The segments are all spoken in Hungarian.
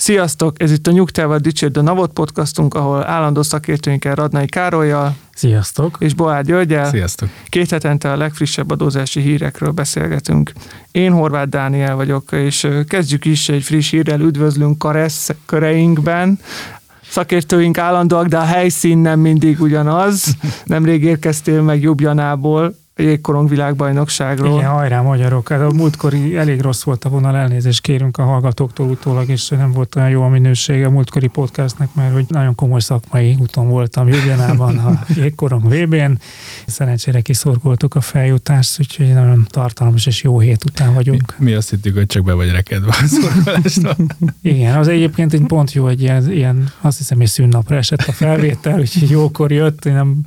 Sziasztok! Ez itt a Nyugtával Dicsérd a Navot podcastunk, ahol állandó szakértőinkkel Radnai Károlyjal Sziasztok! és Boár Györgyel Sziasztok! két hetente a legfrissebb adózási hírekről beszélgetünk. Én Horváth Dániel vagyok, és kezdjük is egy friss hírrel, üdvözlünk Karesz köreinkben. Szakértőink állandóak, de a helyszín nem mindig ugyanaz. Nemrég érkeztél meg Jubjanából, jégkorong világbajnokságról. Igen, hajrá magyarok. Hát a múltkori elég rossz volt a vonal, elnézést kérünk a hallgatóktól utólag, és nem volt olyan jó a minősége a múltkori podcastnek, mert hogy nagyon komoly szakmai úton voltam Jubjanában a jégkorong VB-n. Szerencsére kiszorgoltuk a feljutást, úgyhogy nagyon tartalmas és jó hét után vagyunk. Mi azt hittük, hogy csak be vagy rekedve a. Igen, az egyébként egy pont jó, egy ilyen, ilyen azt hiszem, hogy szünnapra esett a felvétel, úgyhogy jókor jött, én nem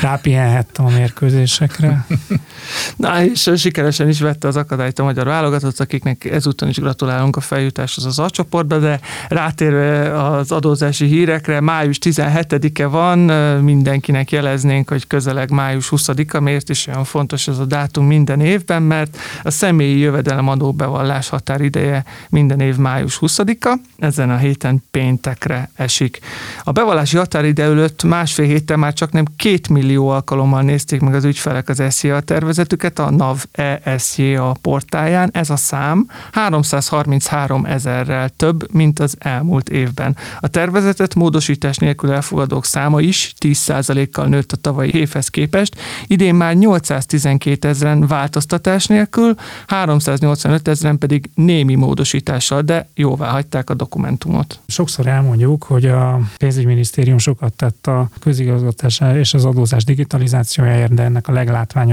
rápihenhettem a mérkőzésekre. Na, és sikeresen is vette az akadályt a magyar válogatott, akiknek ezúton is gratulálunk a feljutáshoz az A csoportba, de rátérve az adózási hírekre, május 17-e van, mindenkinek jeleznénk, hogy közeleg május 20-a, miért is olyan fontos ez a dátum minden évben, mert a személyi jövedelemadó bevallás határideje minden év május 20-a, ezen a héten péntekre esik. A bevallási határidő előtt másfél héttel már csak nem két millió alkalommal nézték meg az ügyfelek az SZIA tervezetüket a NAV ESJA portáján. Ez a szám 333 ezerrel több, mint az elmúlt évben. A tervezetet módosítás nélkül elfogadók száma is 10%-kal nőtt a tavalyi évhez képest. Idén már 812 ezeren változtatás nélkül, 385 ezeren pedig némi módosítással, de jóvá hagyták a dokumentumot. Sokszor elmondjuk, hogy a pénzügyminisztérium sokat tett a közigazgatás és az adózás digitalizációjáért, de ennek a leglátványosabb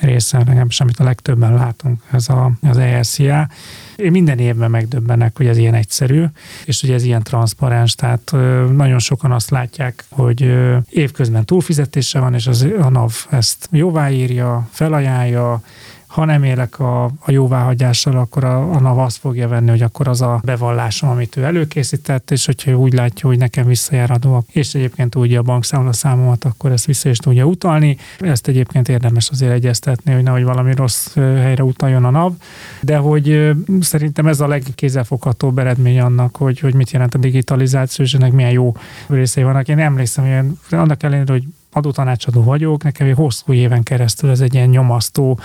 része, legalábbis amit a legtöbben látunk, ez a, az. Én minden évben megdöbbenek, hogy ez ilyen egyszerű, és hogy ez ilyen transzparens, tehát nagyon sokan azt látják, hogy évközben túlfizetése van, és az, a NAV ezt jóváírja, felajánlja, ha nem élek a, a jóváhagyással, akkor a, a NAV azt fogja venni, hogy akkor az a bevallásom, amit ő előkészített, és hogyha úgy látja, hogy nekem visszajár adó, és egyébként tudja a bankszámla számomat, akkor ezt vissza is tudja utalni. Ezt egyébként érdemes azért egyeztetni, hogy nehogy valami rossz helyre utaljon a NAV, de hogy szerintem ez a legkézzelfoghatóbb eredmény annak, hogy, hogy mit jelent a digitalizáció, és ennek milyen jó részei vannak. Én emlékszem, hogy annak ellenére, hogy adótanácsadó vagyok, nekem egy hosszú éven keresztül ez egy ilyen nyomasztó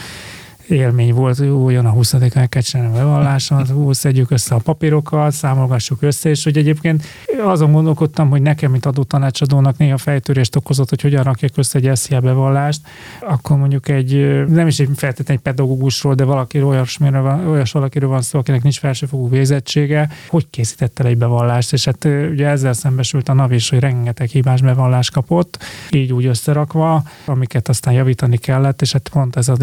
élmény volt, hogy jön a 20 el kell csinálni a bevalláson, szedjük össze a papírokat, számolgassuk össze, és hogy egyébként azon gondolkodtam, hogy nekem, mint adótanácsadónak néha fejtörést okozott, hogy hogyan rakjak össze egy SZIA bevallást, akkor mondjuk egy, nem is egy feltétlenül egy pedagógusról, de valakiről olyasmiről van, olyas valakiről van szó, akinek nincs felsőfokú végzettsége, hogy készített el egy bevallást, és hát ugye ezzel szembesült a NAV is, hogy rengeteg hibás bevallást kapott, így úgy összerakva, amiket aztán javítani kellett, és hát pont ez a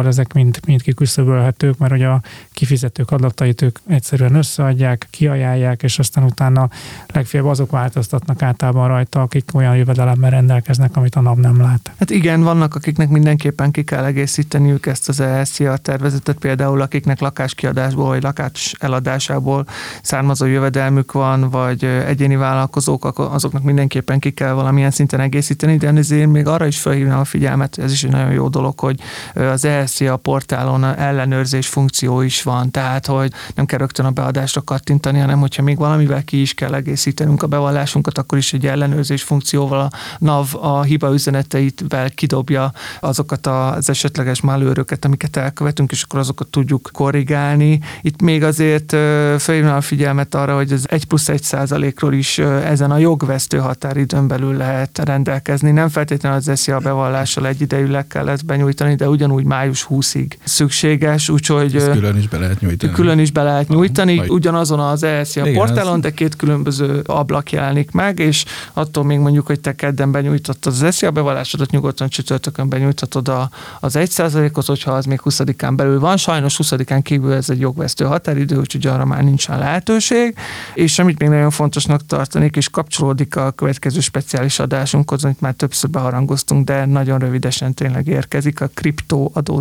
digitalizáció ezek mind, mind kiküszöbölhetők, mert hogy a kifizetők adatait ők egyszerűen összeadják, kiajálják, és aztán utána legfeljebb azok változtatnak általában rajta, akik olyan jövedelemmel rendelkeznek, amit a NAV nem lát. Hát igen, vannak, akiknek mindenképpen ki kell egészíteniük ezt az ESZIA tervezetet, például akiknek lakáskiadásból vagy lakás eladásából származó jövedelmük van, vagy egyéni vállalkozók, azoknak mindenképpen ki kell valamilyen szinten egészíteni, de ezért még arra is felhívnám a figyelmet, ez is egy nagyon jó dolog, hogy az ESZIA portálon ellenőrzés funkció is van, tehát hogy nem kell rögtön a beadásra kattintani, hanem hogyha még valamivel ki is kell egészítenünk a bevallásunkat, akkor is egy ellenőrzés funkcióval a NAV a hiba üzeneteivel kidobja azokat az esetleges malőröket, amiket elkövetünk, és akkor azokat tudjuk korrigálni. Itt még azért felhívnám a figyelmet arra, hogy az 1 plusz 1 százalékról is ezen a jogvesztő határidőn belül lehet rendelkezni. Nem feltétlenül az eszi a bevallással egyidejűleg kell ezt benyújtani, de ugyanúgy május június 20-ig szükséges, úgyhogy Ezt külön is be lehet nyújtani. külön is be lehet nyújtani, Majd- ugyanazon az ESZIA portálon, az- de két különböző ablak jelenik meg, és attól még mondjuk, hogy te kedden benyújtottad az ESZIA bevallásodat, nyugodtan csütörtökön benyújtatod a, az 1%-ot, hogyha az még 20-án belül van. Sajnos 20-án kívül ez egy jogvesztő határidő, úgyhogy arra már nincsen lehetőség. És amit még nagyon fontosnak tartanék, és kapcsolódik a következő speciális adásunkhoz, amit már többször beharangoztunk, de nagyon rövidesen tényleg érkezik, a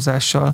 kriptoadózással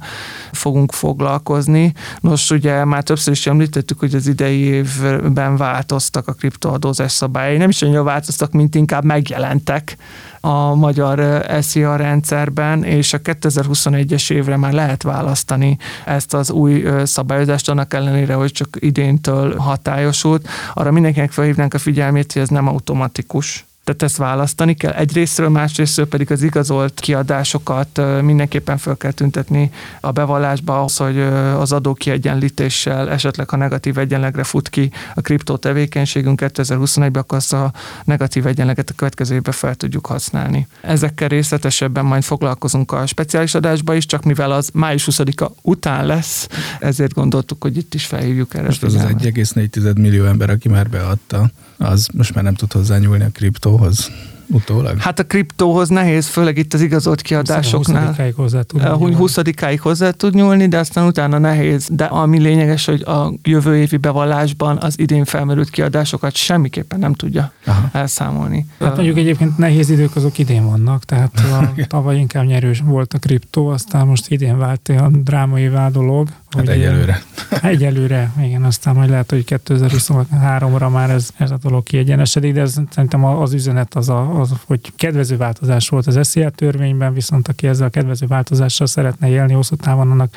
fogunk foglalkozni. Nos, ugye már többször is említettük, hogy az idei évben változtak a kriptoadózás szabályai. Nem is annyira változtak, mint inkább megjelentek a magyar SZIA rendszerben, és a 2021-es évre már lehet választani ezt az új ö, szabályozást, annak ellenére, hogy csak idéntől hatályosult. Arra mindenkinek felhívnánk a figyelmét, hogy ez nem automatikus. Tehát ezt választani kell egyrésztről, másrésztről pedig az igazolt kiadásokat mindenképpen fel kell tüntetni a bevallásba ahhoz, hogy az adókiegyenlítéssel esetleg ha negatív egyenlegre fut ki a kriptó tevékenységünk 2021-ben, akkor azt a negatív egyenleget a következő évben fel tudjuk használni. Ezekkel részletesebben majd foglalkozunk a speciális adásba is, csak mivel az május 20-a után lesz, ezért gondoltuk, hogy itt is felhívjuk erre. Most az az figyelmet. 1,4 millió ember, aki már beadta, az most már nem tud hozzányúlni a kriptóhoz utólag. Hát a kriptóhoz nehéz, főleg itt az igazolt kiadásoknál. 20-áig hozzá tudunk A nyúlni. 20-áig hozzá tud nyúlni, de aztán utána nehéz. De ami lényeges, hogy a jövő évi bevallásban az idén felmerült kiadásokat semmiképpen nem tudja Aha. elszámolni. Hát mondjuk egyébként nehéz idők azok idén vannak, tehát a, tavaly inkább nyerős volt a kriptó, aztán most idén vált a drámai dolog. Hát hogy- egyelőre. Egyelőre, igen, aztán majd lehet, hogy 2023-ra már ez, ez a dolog kiegyenesedik, de ez, szerintem az üzenet az, a, az, hogy kedvező változás volt az SZIA törvényben, viszont aki ezzel a kedvező változással szeretne élni hosszú távon, annak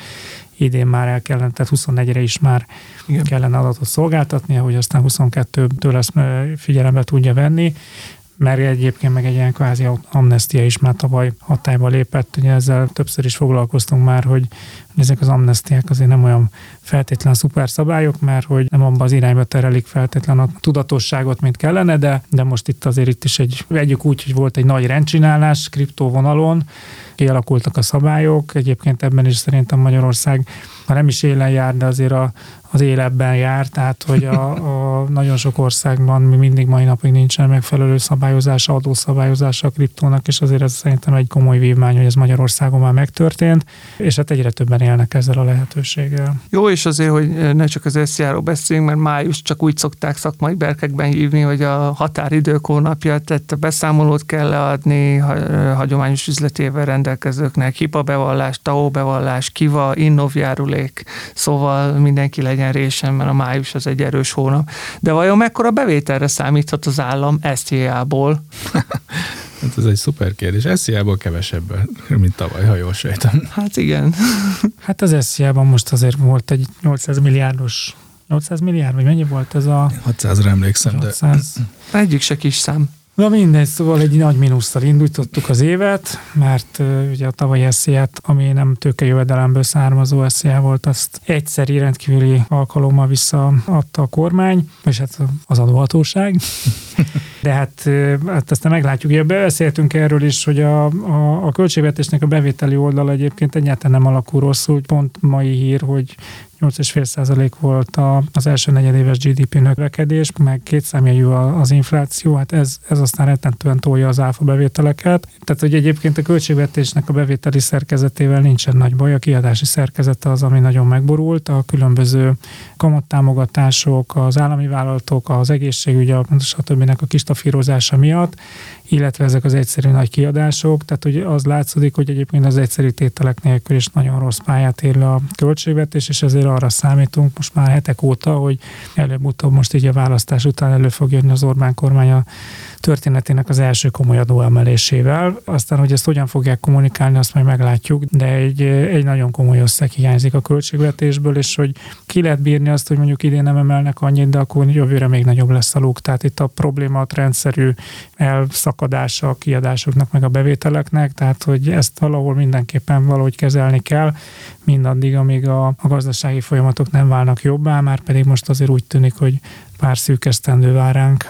idén már el kellene, tehát 24-re is már Igen. Kellene adatot szolgáltatnia, hogy aztán 22-től ezt figyelembe tudja venni mert egyébként meg egy ilyen kvázi amnestia is már tavaly hatályba lépett. Ugye ezzel többször is foglalkoztunk már, hogy ezek az amnestiák azért nem olyan feltétlen szuper szabályok, mert hogy nem abban az irányba terelik feltétlen a tudatosságot, mint kellene, de, de most itt azért itt is egy, vegyük úgy, hogy volt egy nagy rendcsinálás kriptóvonalon, kialakultak a szabályok, egyébként ebben is szerintem Magyarország, ha nem is élen jár, de azért a, az életben jár, tehát hogy a, a nagyon sok országban mi mindig mai napig nincsen megfelelő szabályozása, adószabályozása a kriptónak, és azért ez szerintem egy komoly vívmány, hogy ez Magyarországon már megtörtént, és hát egyre többen élnek ezzel a lehetőséggel. Jó, és azért, hogy ne csak az SZIA-ról beszéljünk, mert május csak úgy szokták szakmai berkekben hívni, hogy a határidők hónapja, tehát a beszámolót kell leadni ha- hagyományos üzletével rendelkezőknek, HIPA bevallás, TAO bevallás, KIVA, innovjárulék, szóval mindenki legyen résen, mert a május az egy erős hónap. De vajon mekkora bevételre számíthat az állam SZIA-ból? Hát ez egy szuper kérdés. SZIA-ból kevesebb, mint tavaly, ha jól sejtem. Hát igen. Hát az SZIA-ban most azért volt egy 800 milliárdos 800 milliárd, vagy mennyi volt ez a 600-ra emlékszem, de 800? Egyik se kis szám. Na mindegy, szóval egy nagy mínusztal indítottuk az évet, mert uh, ugye a tavalyi SZIA-t, ami nem tőkejövedelemből származó SZIA volt, azt egyszeri rendkívüli alkalommal visszaadta a kormány, és hát az adóhatóság. De hát, uh, hát aztán meglátjuk. Ugye beszéltünk erről is, hogy a, a, a költségvetésnek a bevételi oldala egyébként egyáltalán nem alakul rosszul. Pont mai hír, hogy 8,5% volt a, az első negyedéves GDP növekedés, meg kétszámjegyű az infláció, hát ez, ez aztán rettentően tolja az áfa bevételeket. Tehát, hogy egyébként a költségvetésnek a bevételi szerkezetével nincsen nagy baj, a kiadási szerkezete az, ami nagyon megborult, a különböző kamattámogatások, az állami vállalatok, az egészségügy, a stb. a kistafírozása miatt, illetve ezek az egyszerű nagy kiadások, tehát hogy az látszódik, hogy egyébként az egyszerű tételek nélkül is nagyon rossz pályát ér a költségvetés, és ezért arra számítunk most már hetek óta, hogy előbb-utóbb most így a választás után elő fog jönni az Orbán kormány a történetének az első komoly adóemelésével. Aztán, hogy ezt hogyan fogják kommunikálni, azt majd meglátjuk, de egy, egy nagyon komoly összeg hiányzik a költségvetésből, és hogy ki lehet bírni azt, hogy mondjuk idén nem emelnek annyit, de akkor jövőre még nagyobb lesz a luk. Tehát itt a probléma a rendszerű elszakadása a kiadásoknak, meg a bevételeknek, tehát hogy ezt valahol mindenképpen valahogy kezelni kell, mindaddig, amíg a, a gazdasági folyamatok nem válnak jobbá, már pedig most azért úgy tűnik, hogy pár szűk esztendő vár ránk.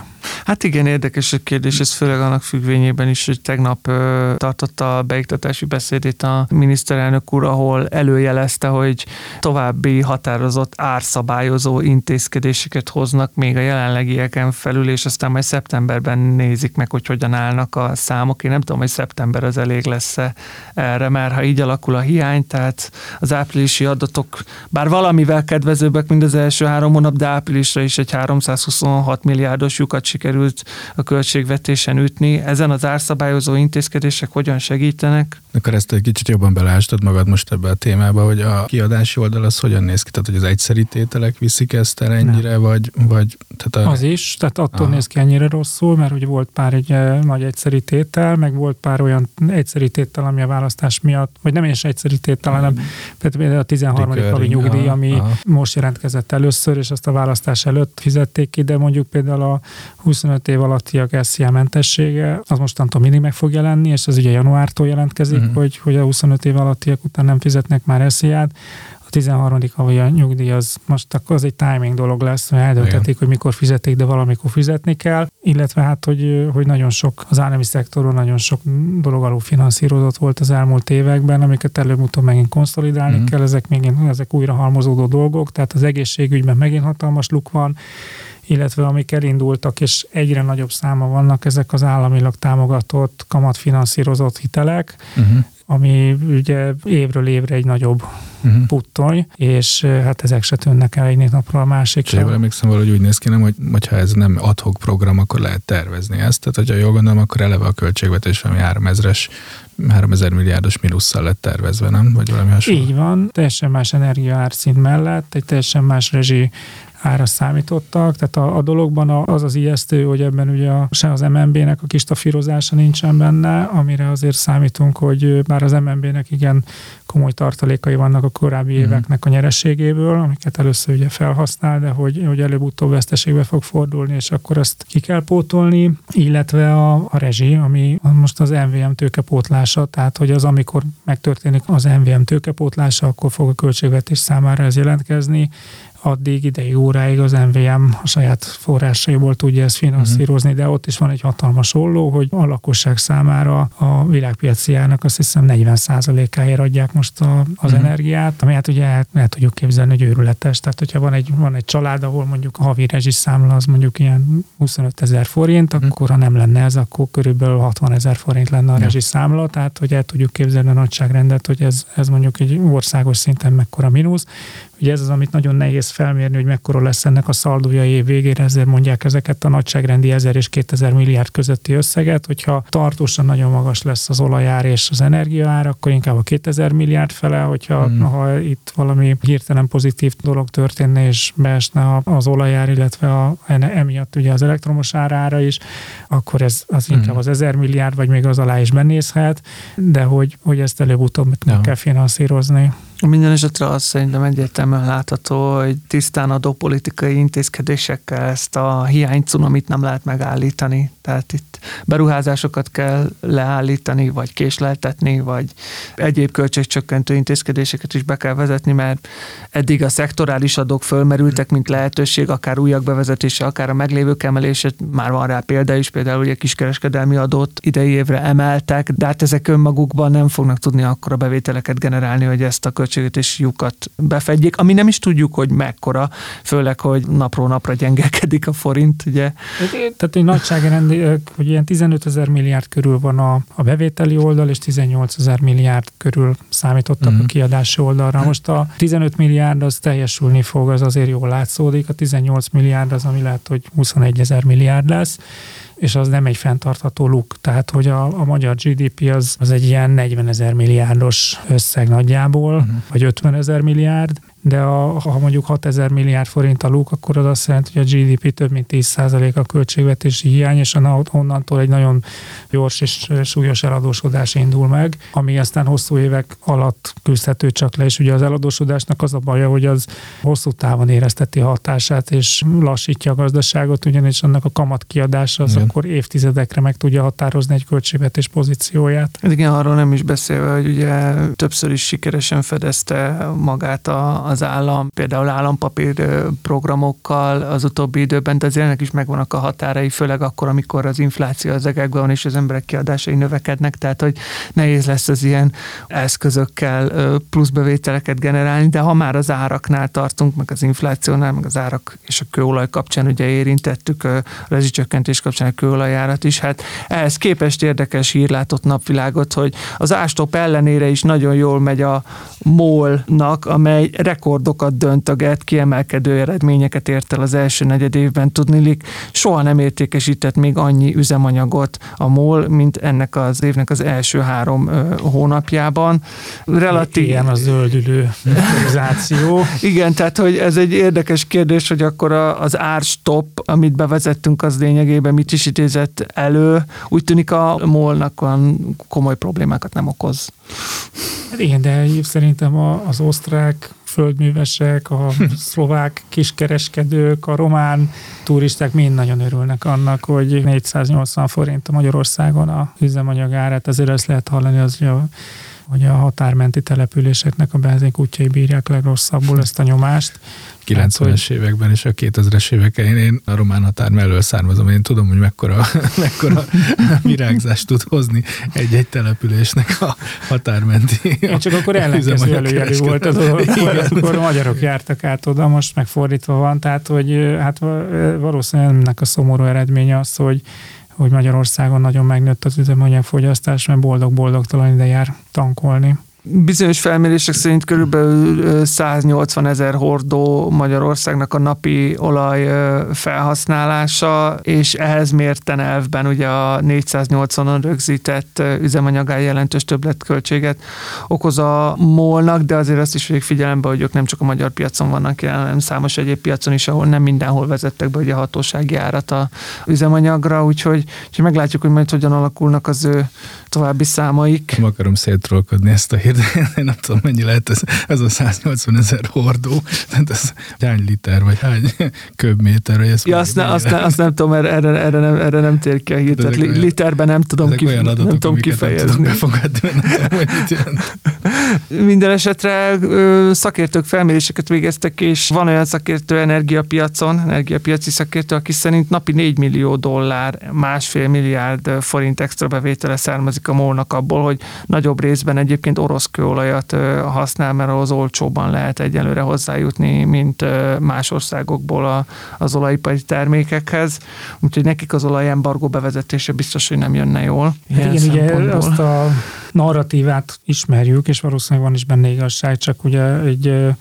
Hát igen, érdekes a kérdés, ez főleg annak függvényében is, hogy tegnap ö, tartotta a beiktatási beszédét a miniszterelnök úr, ahol előjelezte, hogy további határozott árszabályozó intézkedéseket hoznak még a jelenlegieken felül, és aztán majd szeptemberben nézik meg, hogy hogyan állnak a számok. Én nem tudom, hogy szeptember az elég lesz -e erre, mert ha így alakul a hiány, tehát az áprilisi adatok, bár valamivel kedvezőbbek, mint az első három hónap, de áprilisra is egy 326 milliárdos lyukat sikerült a költségvetésen ütni. Ezen az árszabályozó intézkedések hogyan segítenek? Akkor ezt egy kicsit jobban belástad magad most ebbe a témába, hogy a kiadási oldal az hogyan néz ki? Tehát, hogy az egyszeri tételek viszik ezt el ennyire, vagy, vagy tehát a... Az is, tehát attól Aha. néz ki ennyire rosszul, mert hogy volt pár egy eh, nagy egyszeri tétel, meg volt pár olyan egyszeri tétel, ami a választás miatt, vagy nem is egyszeri tétel, hanem például a 13. havi nyugdíj, ami aha. most jelentkezett először, és azt a választás előtt fizették ki, de mondjuk például a 25 év alattiak SZIA mentessége, az mostantól mindig meg fog jelenni, és az ugye januártól jelentkezik, uh-huh. hogy, hogy a 25 év alattiak után nem fizetnek már SZIA-t, a 13. havi a nyugdíj az most akkor az egy timing dolog lesz, mert eldöntetik, hogy mikor fizetik, de valamikor fizetni kell, illetve hát, hogy, hogy nagyon sok, az állami szektoron nagyon sok dolog alul finanszírozott volt az elmúlt években, amiket előbb-utóbb megint konszolidálni mm. kell, ezek még ezek újra halmozódó dolgok, tehát az egészségügyben megint hatalmas luk van, illetve amik elindultak, és egyre nagyobb száma vannak, ezek az államilag támogatott, kamatfinanszírozott hitelek, uh-huh ami ugye évről évre egy nagyobb uh-huh. puttony, és hát ezek se tűnnek el egyik napról a másikra. Jól emlékszem valahogy úgy néz ki, nem, hogy hogyha ez nem adhok program, akkor lehet tervezni ezt. Tehát, hogyha jól gondolom, akkor eleve a költségvetés valami 3000-es 3000 milliárdos minusszal lett tervezve, nem? Vagy valami hasonló? Így van, teljesen más energiaárszint mellett, egy teljesen más rezsi ára számítottak. Tehát a, a dologban az az ijesztő, hogy ebben ugye a, se az MNB-nek a kis tafírozása nincsen benne, amire azért számítunk, hogy bár az MNB-nek igen komoly tartalékai vannak a korábbi mm. éveknek a nyerességéből, amiket először ugye felhasznál, de hogy, hogy előbb-utóbb veszteségbe fog fordulni, és akkor ezt ki kell pótolni, illetve a, a rezsi, ami most az MVM tőkepótlása, tehát hogy az, amikor megtörténik az MVM tőkepótlása, akkor fog a költségvetés számára ez jelentkezni, addig idei óráig az MVM a saját forrásaiból tudja ezt finanszírozni, uh-huh. de ott is van egy hatalmas olló, hogy a lakosság számára a világpiaci árnak azt hiszem 40%-áért adják most a, az uh-huh. energiát, ami hát ugye el, el tudjuk képzelni, hogy őrületes. Tehát, hogyha van egy, van egy család, ahol mondjuk a havi rezsiszámla az mondjuk ilyen 25 ezer forint, uh-huh. akkor ha nem lenne ez, akkor körülbelül 60 ezer forint lenne a uh-huh. rezsiszámla, tehát hogy el tudjuk képzelni a nagyságrendet, hogy ez, ez mondjuk egy országos szinten mekkora mínusz. Ugye ez az, amit nagyon nehéz felmérni, hogy mekkora lesz ennek a szaldója év végére, ezért mondják ezeket a nagyságrendi 1000 és 2000 milliárd közötti összeget, hogyha tartósan nagyon magas lesz az olajár és az energiaár, akkor inkább a 2000 milliárd fele, hogyha mm. ha itt valami hirtelen pozitív dolog történne és beesne az olajár, illetve a, emiatt ugye az elektromos árára is, akkor ez az inkább mm. az 1000 milliárd, vagy még az alá is benézhet, de hogy, hogy ezt előbb-utóbb ja. kell finanszírozni. Minden esetre az szerintem egyértelműen látható, hogy tisztán adópolitikai intézkedésekkel ezt a hiánycunamit nem lehet megállítani. Tehát itt beruházásokat kell leállítani, vagy késleltetni, vagy egyéb költségcsökkentő intézkedéseket is be kell vezetni, mert eddig a szektorális adók fölmerültek, mint lehetőség, akár újak bevezetése, akár a meglévők emelése, már van rá példa is, például ugye kiskereskedelmi adót idei évre emeltek, de hát ezek önmagukban nem fognak tudni akkora bevételeket generálni, hogy ezt a költségvetési lyukat befedjék, ami nem is tudjuk, hogy mekkora, főleg, hogy napról napra gyengelkedik a forint, ugye. Tehát egy nagyságrendi, hogy ilyen 15 ezer milliárd körül van a, a bevételi oldal, és 18 ezer milliárd körül számítottak uh-huh. a mhm. kiadási oldalra. Most a 15 milliárd az teljesülni fog, az azért jól látszódik, a 18 milliárd az, ami lehet, hogy 21 ezer milliárd lesz és az nem egy fenntartható luk. Tehát, hogy a, a magyar GDP az, az egy ilyen 40 ezer milliárdos összeg nagyjából, uh-huh. vagy 50 ezer milliárd, de a, ha mondjuk 6000 milliárd forint a luk, akkor az azt jelenti, hogy a GDP több mint 10% a költségvetési hiány, és onnantól egy nagyon gyors és súlyos eladósodás indul meg, ami aztán hosszú évek alatt küzdhető csak le, és ugye az eladósodásnak az a baja, hogy az hosszú távon érezteti hatását, és lassítja a gazdaságot, ugyanis annak a kamat kiadása az, akkor évtizedekre meg tudja határozni egy költségvetés pozícióját. Hát igen, arról nem is beszélve, hogy ugye többször is sikeresen fedezte magát a, az állam, például állampapír programokkal az utóbbi időben, de azért ennek is megvannak a határai, főleg akkor, amikor az infláció az egekben van, és az emberek kiadásai növekednek, tehát hogy nehéz lesz az ilyen eszközökkel plusz bevételeket generálni, de ha már az áraknál tartunk, meg az inflációnál, meg az árak és a kőolaj kapcsán ugye érintettük a rezsicsökkentés kapcsán a kőolajárat is, hát ehhez képest érdekes hír napvilágot, hogy az ástop ellenére is nagyon jól megy a MOL-nak, amely rekordokat döntöget, kiemelkedő eredményeket ért el az első negyed évben. Tudnilik, soha nem értékesített még annyi üzemanyagot a MOL, mint ennek az évnek az első három hónapjában. Relatív... Ilyen a zöldülő Igen, tehát hogy ez egy érdekes kérdés, hogy akkor az árstop, amit bevezettünk, az lényegében mit is idézett elő. Úgy tűnik a molnak olyan komoly problémákat nem okoz. Hát igen, de szerintem az osztrák földművesek, a szlovák kiskereskedők, a román turisták mind nagyon örülnek annak, hogy 480 forint a Magyarországon a üzemanyag árát, azért ezt lehet hallani, az, hogy a hogy a határmenti településeknek a benzinkútjai bírják legrosszabbul ezt a nyomást. 90-es hát, években és a 2000-es évek elején én a román határ mellől származom, én tudom, hogy mekkora, mekkora virágzást tud hozni egy-egy településnek a határmenti. Én csak akkor ellenkező előjelű volt az, akkor a magyarok jártak át oda, most megfordítva van, tehát hogy hát valószínűleg ennek a szomorú eredménye az, hogy hogy Magyarországon nagyon megnőtt az üzemanyagfogyasztás, mert boldog-boldogtalan ide jár tankolni. Bizonyos felmérések szerint körülbelül 180 ezer hordó Magyarországnak a napi olaj felhasználása, és ehhez mérten elvben ugye a 480-on rögzített üzemanyagá jelentős többletköltséget okoz a molnak, de azért azt is vegyük figyelembe, hogy ők nem csak a magyar piacon vannak jelen, hanem számos egyéb piacon is, ahol nem mindenhol vezettek be ugye a hatósági árat a üzemanyagra, úgyhogy, úgyhogy meglátjuk, hogy majd hogyan alakulnak az ő további számaik. Nem akarom szétrolkodni ezt a hírt, én nem tudom, mennyi lehet ez, ez a 180 ezer hordó, tehát ez hány liter, vagy hány köbméter, vagy ez ja, azt, ne, azt, ne, azt, nem tudom, erre, erre, erre, nem, erre nem tér ki a hír, tehát olyan, literben nem tudom, kif, nem tudom kifejezni. Nem tudom befogadni, nem tudom, hogy Minden esetre szakértők felméréseket végeztek, és van olyan szakértő energiapiacon, energiapiaci szakértő, aki szerint napi 4 millió dollár, másfél milliárd forint extra bevétele származik a molnak abból, hogy nagyobb részben egyébként orosz kőolajat használ, mert az olcsóban lehet egyelőre hozzájutni, mint más országokból az olajipari termékekhez. Úgyhogy nekik az olajembargó bevezetése biztos, hogy nem jönne jól. Hát igen, ugye azt a narratívát ismerjük, és valószínűleg van is benne igazság, csak ugye egy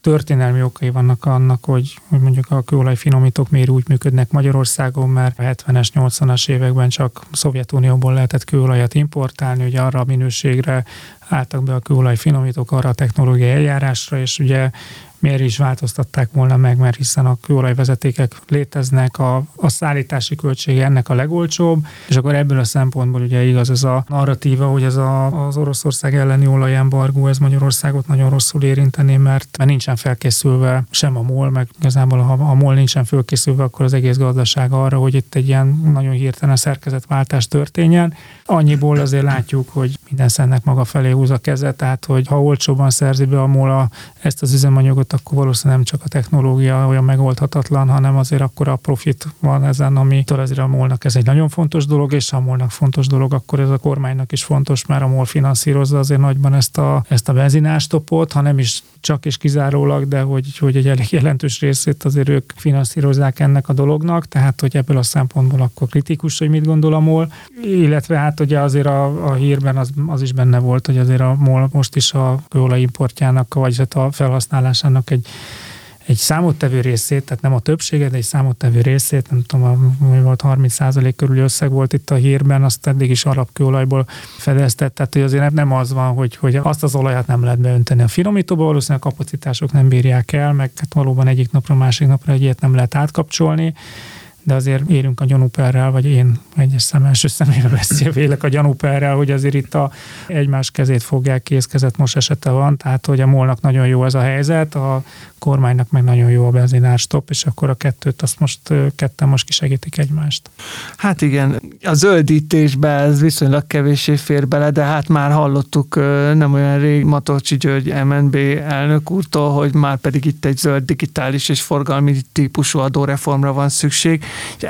történelmi okai vannak annak, hogy, hogy mondjuk a kőolaj finomítók miért úgy működnek Magyarországon, mert a 70-es, 80-as években csak Szovjetunióból lehetett kőolajat importálni, ugye arra a minőségre álltak be a kőolaj finomítók arra a technológiai eljárásra, és ugye miért is változtatták volna meg, mert hiszen a kőolajvezetékek léteznek, a, a szállítási költsége ennek a legolcsóbb, és akkor ebből a szempontból ugye igaz ez a narratíva, hogy ez a, az Oroszország elleni olajembargó, ez Magyarországot nagyon rosszul érinteni, mert, mert nincsen felkészülve sem a MOL, meg igazából ha a MOL nincsen felkészülve, akkor az egész gazdaság arra, hogy itt egy ilyen nagyon hirtelen szerkezetváltás történjen. Annyiból azért látjuk, hogy minden szennek maga felé húz a kezet, tehát hogy ha olcsóban szerzi be a MOL a, ezt az üzemanyagot, volt, akkor valószínűleg nem csak a technológia olyan megoldhatatlan, hanem azért akkor a profit van ezen, ami azért a molnak ez egy nagyon fontos dolog, és ha a molnak fontos dolog, akkor ez a kormánynak is fontos, mert a MOL finanszírozza azért nagyban ezt a, ezt a benzinástopot, ha nem is csak és kizárólag, de hogy, hogy egy elég jelentős részét azért ők finanszírozzák ennek a dolognak, tehát hogy ebből a szempontból akkor kritikus, hogy mit gondol a MOL, illetve hát ugye azért a, a hírben az, az is benne volt, hogy azért a MOL most is a kőolaj importjának, vagy hát a felhasználásának egy egy számottevő részét, tehát nem a többséget, de egy számottevő részét, nem tudom, hogy volt 30% körüli összeg volt itt a hírben, azt eddig is alapkőolajból fedeztett, tehát hogy azért nem az van, hogy, hogy azt az olajat nem lehet beönteni a finomítóba, valószínűleg a kapacitások nem bírják el, meg hát valóban egyik napra, másik napra egy ilyet nem lehet átkapcsolni, de azért élünk a gyanúperrel, vagy én egyes szem első személyre beszélvélek a gyanúperrel, hogy azért itt a egymás kezét fogják, kézkezet most esete van, tehát hogy a molnak nagyon jó ez a helyzet, a kormánynak meg nagyon jó a benzinárstop, és akkor a kettőt azt most ketten most kisegítik egymást. Hát igen, a zöldítésbe ez viszonylag kevéssé fér bele, de hát már hallottuk nem olyan rég Matolcsi György MNB elnök úrtól, hogy már pedig itt egy zöld digitális és forgalmi típusú adóreformra van szükség.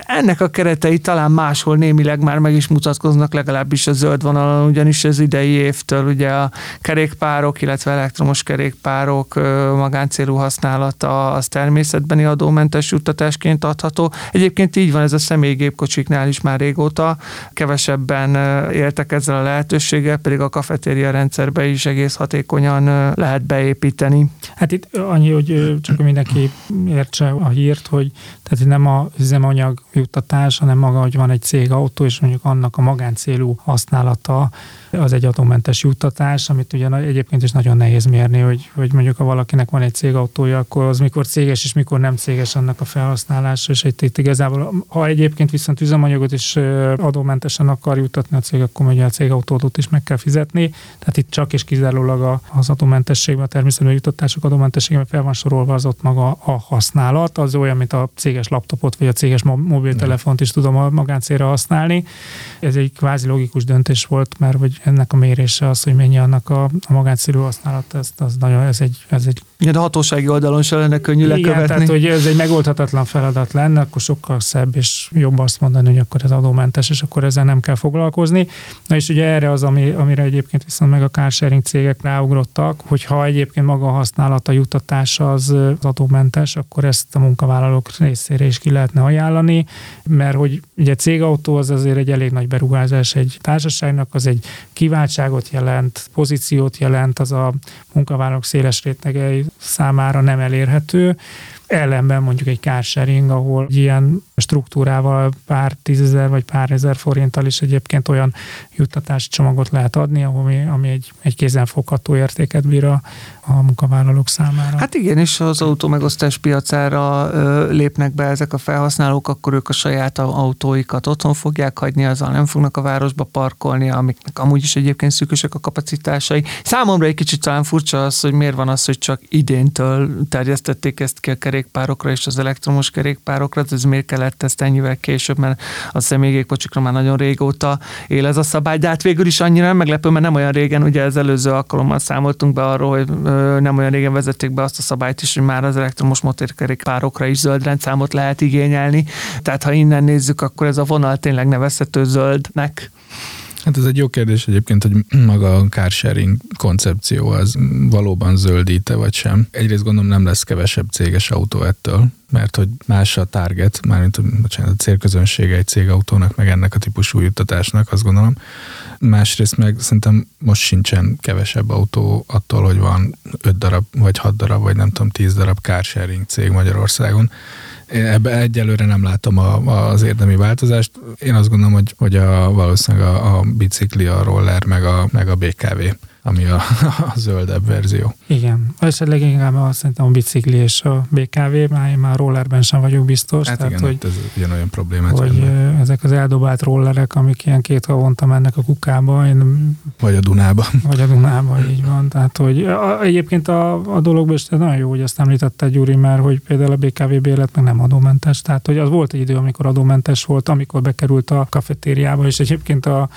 Ennek a keretei talán máshol némileg már meg is mutatkoznak, legalábbis a zöld vonalon, ugyanis az idei évtől ugye a kerékpárok, illetve elektromos kerékpárok magáncélú használata az természetbeni adómentes juttatásként adható. Egyébként így van ez a személygépkocsiknál is már régóta, kevesebben éltek ezzel a lehetőséggel, pedig a kafetéria rendszerbe is egész hatékonyan lehet beépíteni. Hát itt annyi, hogy csak mindenki értse a hírt, hogy tehát nem a üzemanyag juttatás, hanem maga, hogy van egy cég autó, és mondjuk annak a magáncélú használata az egy adómentes juttatás, amit ugye egyébként is nagyon nehéz mérni, hogy, hogy mondjuk ha valakinek van egy cégautója, akkor az mikor céges és mikor nem céges annak a felhasználása, és itt, itt igazából, ha egyébként viszont üzemanyagot is adómentesen akar juttatni a cég, akkor ugye a cégautót is meg kell fizetni. Tehát itt csak és kizárólag az adómentességben, a természetesen juttatások adómentességben fel van sorolva az ott maga a használat, az olyan, mint a céges laptopot vagy a céges mobiltelefont is tudom a magáncélra használni. Ez egy kvázi logikus döntés volt, mert hogy ennek a mérése az, hogy mennyi annak a, a magánszülő használat, ez, az nagyon, ez egy, ez egy igen, a hatósági oldalon se lenne könnyű Igen, lekövetni. tehát hogy ez egy megoldhatatlan feladat lenne, akkor sokkal szebb és jobb azt mondani, hogy akkor ez adómentes, és akkor ezzel nem kell foglalkozni. Na és ugye erre az, ami, amire egyébként viszont meg a carsharing cégek ráugrottak, hogy ha egyébként maga a használata juttatása az, az adómentes, akkor ezt a munkavállalók részére is ki lehetne ajánlani, mert hogy ugye cégautó az azért egy elég nagy beruházás egy társaságnak, az egy kiváltságot jelent, pozíciót jelent, az a munkavállalók széles rétegei számára nem elérhető. Ellenben mondjuk egy carsharing, ahol ilyen struktúrával pár tízezer vagy pár ezer forinttal is egyébként olyan juttatási csomagot lehet adni, ami, ami egy, egy kézenfogható értéket bír a, a munkavállalók számára. Hát igen, és az autó megosztás piacára ö, lépnek be ezek a felhasználók, akkor ők a saját autóikat otthon fogják hagyni, azzal nem fognak a városba parkolni, amiknek amúgy is egyébként szűkösek a kapacitásai. Számomra egy kicsit talán furcsa az, hogy miért van az, hogy csak idéntől terjesztették ezt ki a kerékpárokra és az elektromos kerékpárokra, ez miért kellett ezt ennyivel később, mert a személygépkocsikra már nagyon régóta él ez a szabály, de hát végül is annyira nem meglepő, mert nem olyan régen, ugye az előző alkalommal számoltunk be arról, hogy nem olyan régen vezették be azt a szabályt is, hogy már az elektromos motérkerékpárokra is zöld rendszámot lehet igényelni. Tehát ha innen nézzük, akkor ez a vonal tényleg nevezhető zöldnek. Hát ez egy jó kérdés egyébként, hogy maga a carsharing koncepció az valóban zöldíte vagy sem. Egyrészt gondolom nem lesz kevesebb céges autó ettől, mert hogy más a target, mármint bocsánat, a célközönsége egy cégautónak, meg ennek a típusú juttatásnak, azt gondolom. Másrészt meg szerintem most sincsen kevesebb autó attól, hogy van 5 darab, vagy 6 darab, vagy nem tudom, 10 darab carsharing cég Magyarországon ebbe egyelőre nem látom a, az érdemi változást. Én azt gondolom, hogy, hogy a, valószínűleg a, a bicikli, a roller, meg a, meg a BKV ami a, a zöldebb verzió. Igen, és leginkább azt szerintem a bicikli és a BKV, már én már rollerben sem vagyok biztos. Hát tehát, igen, hogy, ez ugyanolyan problémát Hogy jönne. ezek az eldobált rollerek, amik ilyen két havonta mennek a kukába. Én, vagy a Dunába. Vagy a Dunába, így van. Tehát, hogy a, egyébként a, a dologban is nagyon jó, hogy ezt említette Gyuri, mert hogy például a BKV bérlet meg nem adómentes. Tehát, hogy az volt egy idő, amikor adómentes volt, amikor bekerült a kafetériába, és egyébként a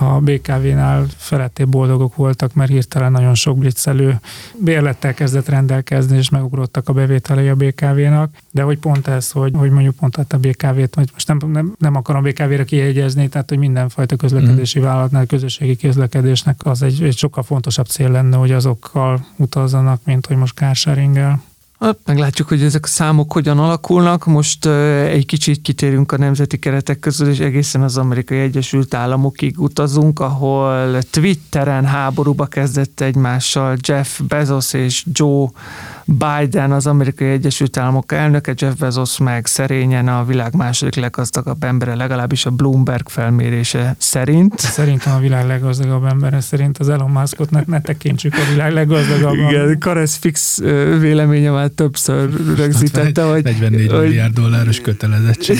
a BKV-nál feletté boldogok voltak, mert hirtelen nagyon sok blitzelő bérlettel kezdett rendelkezni, és megugrottak a bevételei a BKV-nak. De hogy pont ez, hogy, hogy mondjuk pont a BKV-t, vagy most nem, nem, nem akarom BKV-re kihegyezni, tehát hogy mindenfajta közlekedési mm. vállalatnál, közösségi közlekedésnek az egy, egy sokkal fontosabb cél lenne, hogy azokkal utazzanak, mint hogy most carsharinggel. Hát, meglátjuk, hogy ezek a számok hogyan alakulnak. Most egy kicsit kitérünk a nemzeti keretek közül, és egészen az Amerikai Egyesült Államokig utazunk, ahol Twitteren háborúba kezdett egymással Jeff Bezos és Joe Biden az amerikai Egyesült Államok elnöke, Jeff Bezos meg szerényen a világ második leggazdagabb embere, legalábbis a Bloomberg felmérése szerint. Szerintem a világ leggazdagabb embere szerint az Elon Muskot ne, ne tekintsük a világ leggazdagabb. Igen, Karesz fix véleménye már többször rögzítette, hogy... 44 hogy, milliárd dolláros kötelezettség.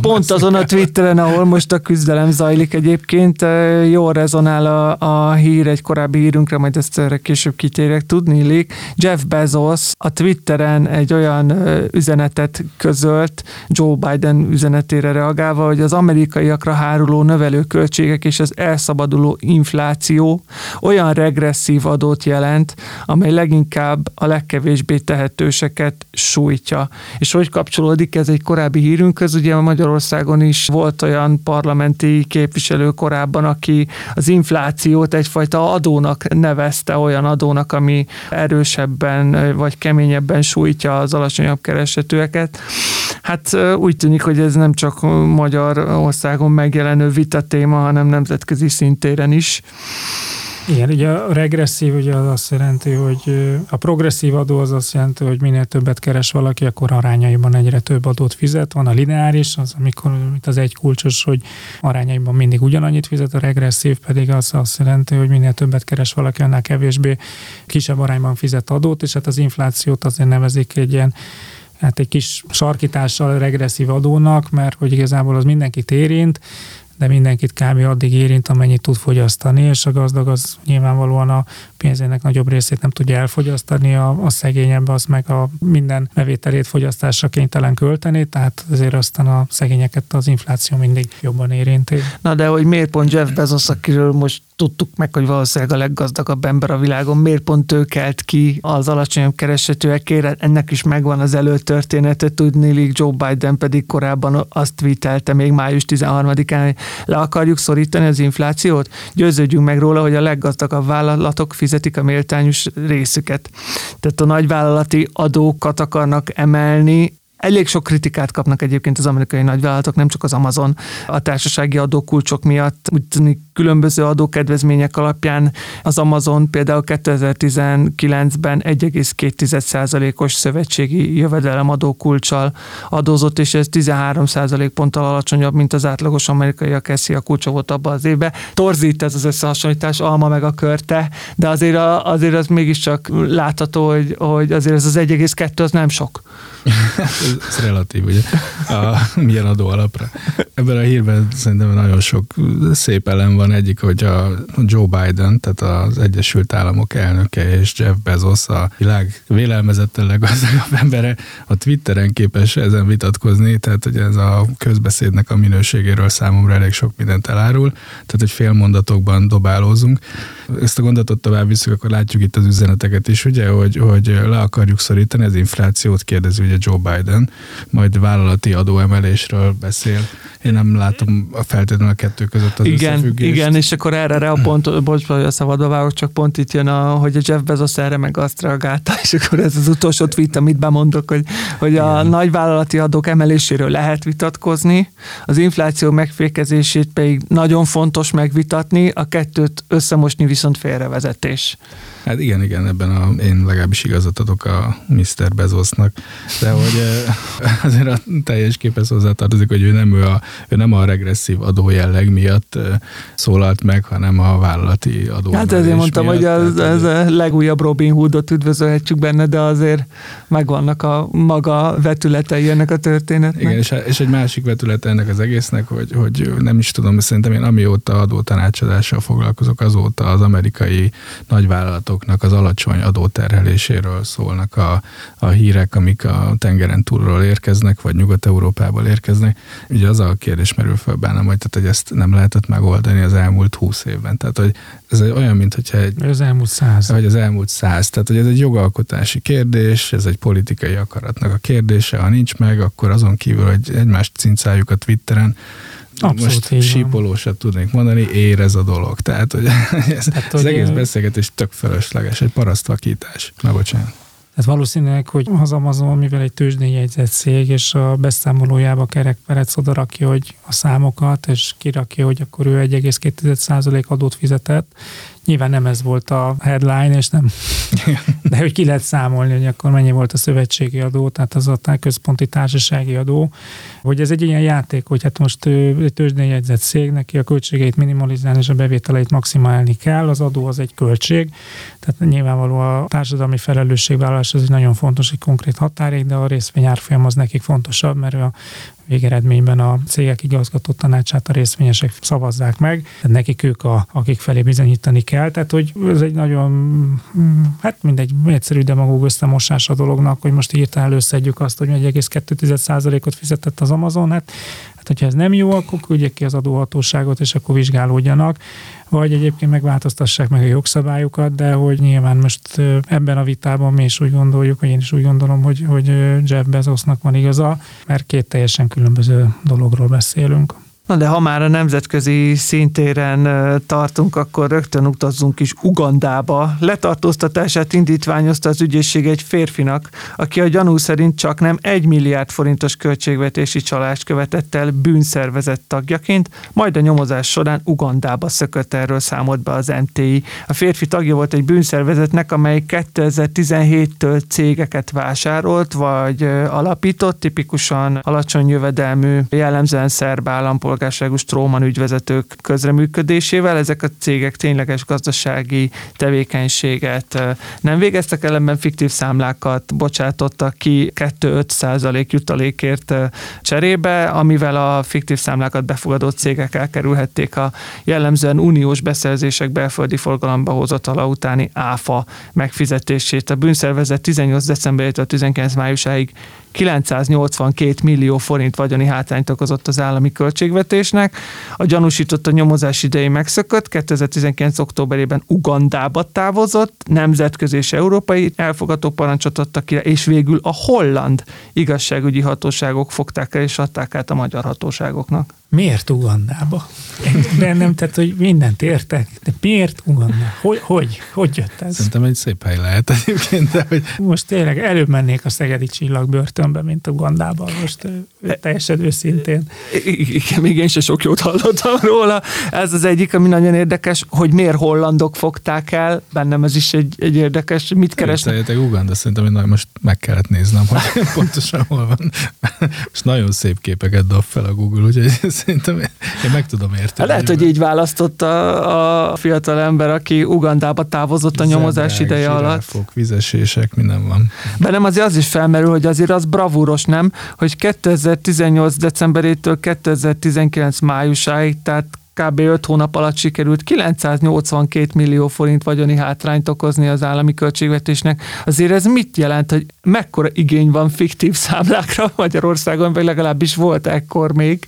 Pont azon a Twitteren, ahol most a küzdelem zajlik egyébként, jól rezonál a, a hír egy korábbi hírünkre, majd ezt erre később kitérek. Tudni Jeff Bezos a Twitteren egy olyan üzenetet közölt, Joe Biden üzenetére reagálva, hogy az amerikaiakra háruló növelőköltségek és az elszabaduló infláció olyan regresszív adót jelent, amely leginkább a legkevésbé tehetőseket sújtja. És hogy kapcsolódik ez egy korábbi hírünkhöz? Ugye Magyarországon is volt olyan parlamenti képviselő korábban, aki az inflációt egyfajta adónak nevezte, olyan adónak, ami erősebben vagy keményebben sújtja az alacsonyabb keresetőeket. Hát úgy tűnik, hogy ez nem csak Magyarországon megjelenő vita téma, hanem nemzetközi szintéren is. Igen, ugye a regresszív ugye az azt jelenti, hogy a progresszív adó az azt jelenti, hogy minél többet keres valaki, akkor arányaiban egyre több adót fizet. Van a lineáris, az amikor mint az egy kulcsos, hogy arányaiban mindig ugyanannyit fizet, a regresszív pedig az azt jelenti, hogy minél többet keres valaki, annál kevésbé kisebb arányban fizet adót, és hát az inflációt azért nevezik egy ilyen hát egy kis sarkítással regresszív adónak, mert hogy igazából az mindenkit érint, de mindenkit kb. addig érint, amennyit tud fogyasztani, és a gazdag az nyilvánvalóan a pénzének nagyobb részét nem tudja elfogyasztani, a, a szegényebb az meg a minden bevételét fogyasztásra kénytelen költeni, tehát azért aztán a szegényeket az infláció mindig jobban érinti. Na de hogy miért pont Jeff Bezos, akiről most tudtuk meg, hogy valószínűleg a leggazdagabb ember a világon, miért pont ő kelt ki az alacsonyabb keresetőekére, ennek is megvan az előtörténete, tudni, Joe Biden pedig korábban azt tweetelte még május 13-án, hogy le akarjuk szorítani az inflációt, győződjünk meg róla, hogy a leggazdagabb vállalatok fizetik a méltányos részüket. Tehát a nagyvállalati adókat akarnak emelni, Elég sok kritikát kapnak egyébként az amerikai nagyvállalatok, nem csak az Amazon a társasági adókulcsok miatt. Úgy tűnik különböző adókedvezmények alapján az Amazon például 2019-ben 1,2%-os szövetségi jövedelem adókulcsal adózott, és ez 13% ponttal alacsonyabb, mint az átlagos amerikai a keszi a kulcsa volt abban az évben. Torzít ez az összehasonlítás, alma meg a körte, de azért, a, azért az mégiscsak látható, hogy, hogy azért ez az 1,2 az nem sok. ez relatív, ugye? A, milyen adó alapra. Ebben a hírben szerintem nagyon sok szép elem van. Egyik, hogy a Joe Biden, tehát az Egyesült Államok elnöke és Jeff Bezos, a világ vélelmezetten leggazdagabb embere, a Twitteren képes ezen vitatkozni, tehát hogy ez a közbeszédnek a minőségéről számomra elég sok mindent elárul, tehát hogy fél mondatokban dobálózunk. Ezt a gondolatot tovább visszük, akkor látjuk itt az üzeneteket is, ugye, hogy, hogy le akarjuk szorítani az inflációt, kérdezi ugye Joe Biden, majd vállalati adóemelésről beszél. Én nem látom a feltétlenül a kettő között az igen, összefüggést. Igen, és akkor erre, erre a pont, bocs, hogy a szabadba vágok, csak pont itt jön, a, hogy a Jeff Bezos erre meg azt reagálta, és akkor ez az utolsó tweet, amit bemondok, hogy, hogy a nagyvállalati adók emeléséről lehet vitatkozni, az infláció megfékezését pedig nagyon fontos megvitatni, a kettőt összemosni viszont félrevezetés. Hát igen, igen, ebben a, én legalábbis igazat adok a Mr. Bezosnak, de hogy azért a teljes képhez hozzátartozik, hogy ő nem, ő, a, ő nem a regresszív adójelleg miatt szólalt meg, hanem a vállalati adó. Hát ezért mondtam, miatt, hogy az, ez a legújabb Robin Hoodot üdvözölhetjük benne, de azért megvannak a maga vetületei ennek a történetnek. Igen, és, és egy másik vetülete ennek az egésznek, hogy, hogy nem is tudom, szerintem én amióta adótanácsadással foglalkozok, azóta az amerikai nagyvállalatoknak az alacsony adóterheléséről szólnak a, a hírek, amik a tengeren túlról érkeznek, vagy Nyugat-Európából érkeznek. Ugye az a kérdés merül fel bennem, hogy, tehát, hogy ezt nem lehetett megoldani az elmúlt húsz évben. Tehát, hogy ez olyan, mint hogyha egy... Az elmúlt száz. Vagy az elmúlt száz. Tehát, hogy ez egy jogalkotási kérdés, ez egy politikai akaratnak a kérdése. Ha nincs meg, akkor azon kívül, hogy egymást cincáljuk a Twitteren, Abszolút most sípolósat tudnék mondani, ér ez a dolog. Tehát, hogy ez, hát, az hogy egész beszélgetés tök fölösleges, egy parasztvakítás. Na, bocsánat. Tehát valószínűleg, hogy az Amazon, mivel egy tőzsdén jegyzett cég, és a beszámolójába Kerek Perec oda rakja, hogy a számokat, és kirakja, hogy akkor ő 1,2% adót fizetett, Nyilván nem ez volt a headline, és nem, de hogy ki lehet számolni, hogy akkor mennyi volt a szövetségi adó, tehát az a központi társasági adó, hogy ez egy ilyen játék, hogy hát most egy tőzsdén jegyzett cég, neki a költségeit minimalizálni és a bevételeit maximálni kell, az adó az egy költség, tehát nyilvánvaló a társadalmi felelősségvállalás az egy nagyon fontos, egy konkrét határig, de a részvényárfolyam az nekik fontosabb, mert a végeredményben a cégek igazgató tanácsát a részvényesek szavazzák meg, tehát nekik ők, a, akik felé bizonyítani kell, tehát hogy ez egy nagyon, mm, hát mindegy, egyszerű demagóg összemosás a dolognak, hogy most írtál összedjük azt, hogy 1,2%-ot fizetett az Amazon, hát Hát, hogyha ez nem jó, akkor küldjék ki az adóhatóságot, és akkor vizsgálódjanak, vagy egyébként megváltoztassák meg a jogszabályokat, de hogy nyilván most ebben a vitában mi is úgy gondoljuk, vagy én is úgy gondolom, hogy, hogy Jeff Bezosnak van igaza, mert két teljesen különböző dologról beszélünk. Na de ha már a nemzetközi szintéren tartunk, akkor rögtön utazzunk is Ugandába. Letartóztatását indítványozta az ügyészség egy férfinak, aki a gyanú szerint csak nem egy milliárd forintos költségvetési csalást követett el bűnszervezet tagjaként, majd a nyomozás során Ugandába szökött erről számolt be az MTI. A férfi tagja volt egy bűnszervezetnek, amely 2017-től cégeket vásárolt vagy alapított, tipikusan alacsony jövedelmű, jellemzően szerb állampolgár állampolgárságú Stróman ügyvezetők közreműködésével. Ezek a cégek tényleges gazdasági tevékenységet nem végeztek, ellenben fiktív számlákat bocsátottak ki 2-5 százalék jutalékért cserébe, amivel a fiktív számlákat befogadó cégek elkerülhették a jellemzően uniós beszerzések belföldi forgalomba hozatala utáni áfa megfizetését. A bűnszervezet 18 decemberétől 19 májusáig 982 millió forint vagyoni hátrányt okozott az állami költségvetésnek. A gyanúsított a nyomozás idejé megszökött, 2019. októberében Ugandába távozott, nemzetközi és európai elfogató parancsot adtak ki, és végül a holland igazságügyi hatóságok fogták el és adták át a magyar hatóságoknak. Miért Ugandába? De nem, tehát, hogy mindent értek, de miért Uganda? Hogy, hogy, hogy jött ez? Szerintem egy szép hely lehet egyébként, de hogy... Most tényleg előbb mennék a Szegedi csillagbörtönbe, mint Ugandába, most teljesen őszintén. Igen, még én sem sok jót hallottam róla. Ez az egyik, ami nagyon érdekes, hogy miért hollandok fogták el, bennem ez is egy, egy érdekes, mit keresnek. Uganda, szerintem hogy most meg kellett néznem, hogy pontosan hol van. Most nagyon szép képeket dob fel a Google, úgyhogy Szerintem én meg tudom érteni. Lehet, hogy így választotta a fiatal ember, aki Ugandába távozott a nyomozás Zebrák, ideje zsiráfok, alatt. vizesések, minden van. Bennem azért az is felmerül, hogy azért az bravúros, nem? Hogy 2018 decemberétől 2019 májusáig, tehát kb. 5 hónap alatt sikerült 982 millió forint vagyoni hátrányt okozni az állami költségvetésnek. Azért ez mit jelent, hogy mekkora igény van fiktív számlákra Magyarországon, vagy legalábbis volt ekkor még?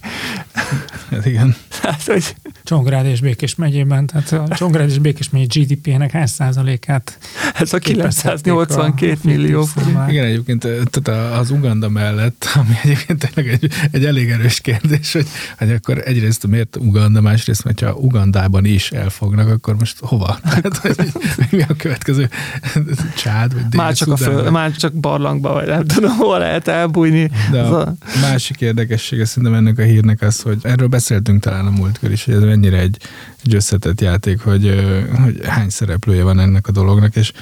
Hát igen. Hát, hogy... Csongrád és Békés megyében, tehát a Csongrád és Békés megy GDP-nek hány százalékát? Ez a 982 a millió forint. Igen, egyébként tehát az Uganda mellett, ami egyébként tényleg egy, egy elég erős kérdés, hogy, hogy akkor egyrészt miért Uganda, másrészt, hogyha Ugandában is elfognak, akkor most hova? Tehát, mi a következő? Csád, vagy már csak, a föl, már csak barlangba, vagy nem tudom, hol lehet elbújni. De a, a másik érdekessége szerintem ennek a hírnek az, hogy erről beszéltünk talán a múltkor is, hogy ez mennyire egy, egy összetett játék, hogy, hogy hány szereplője van ennek a dolognak, és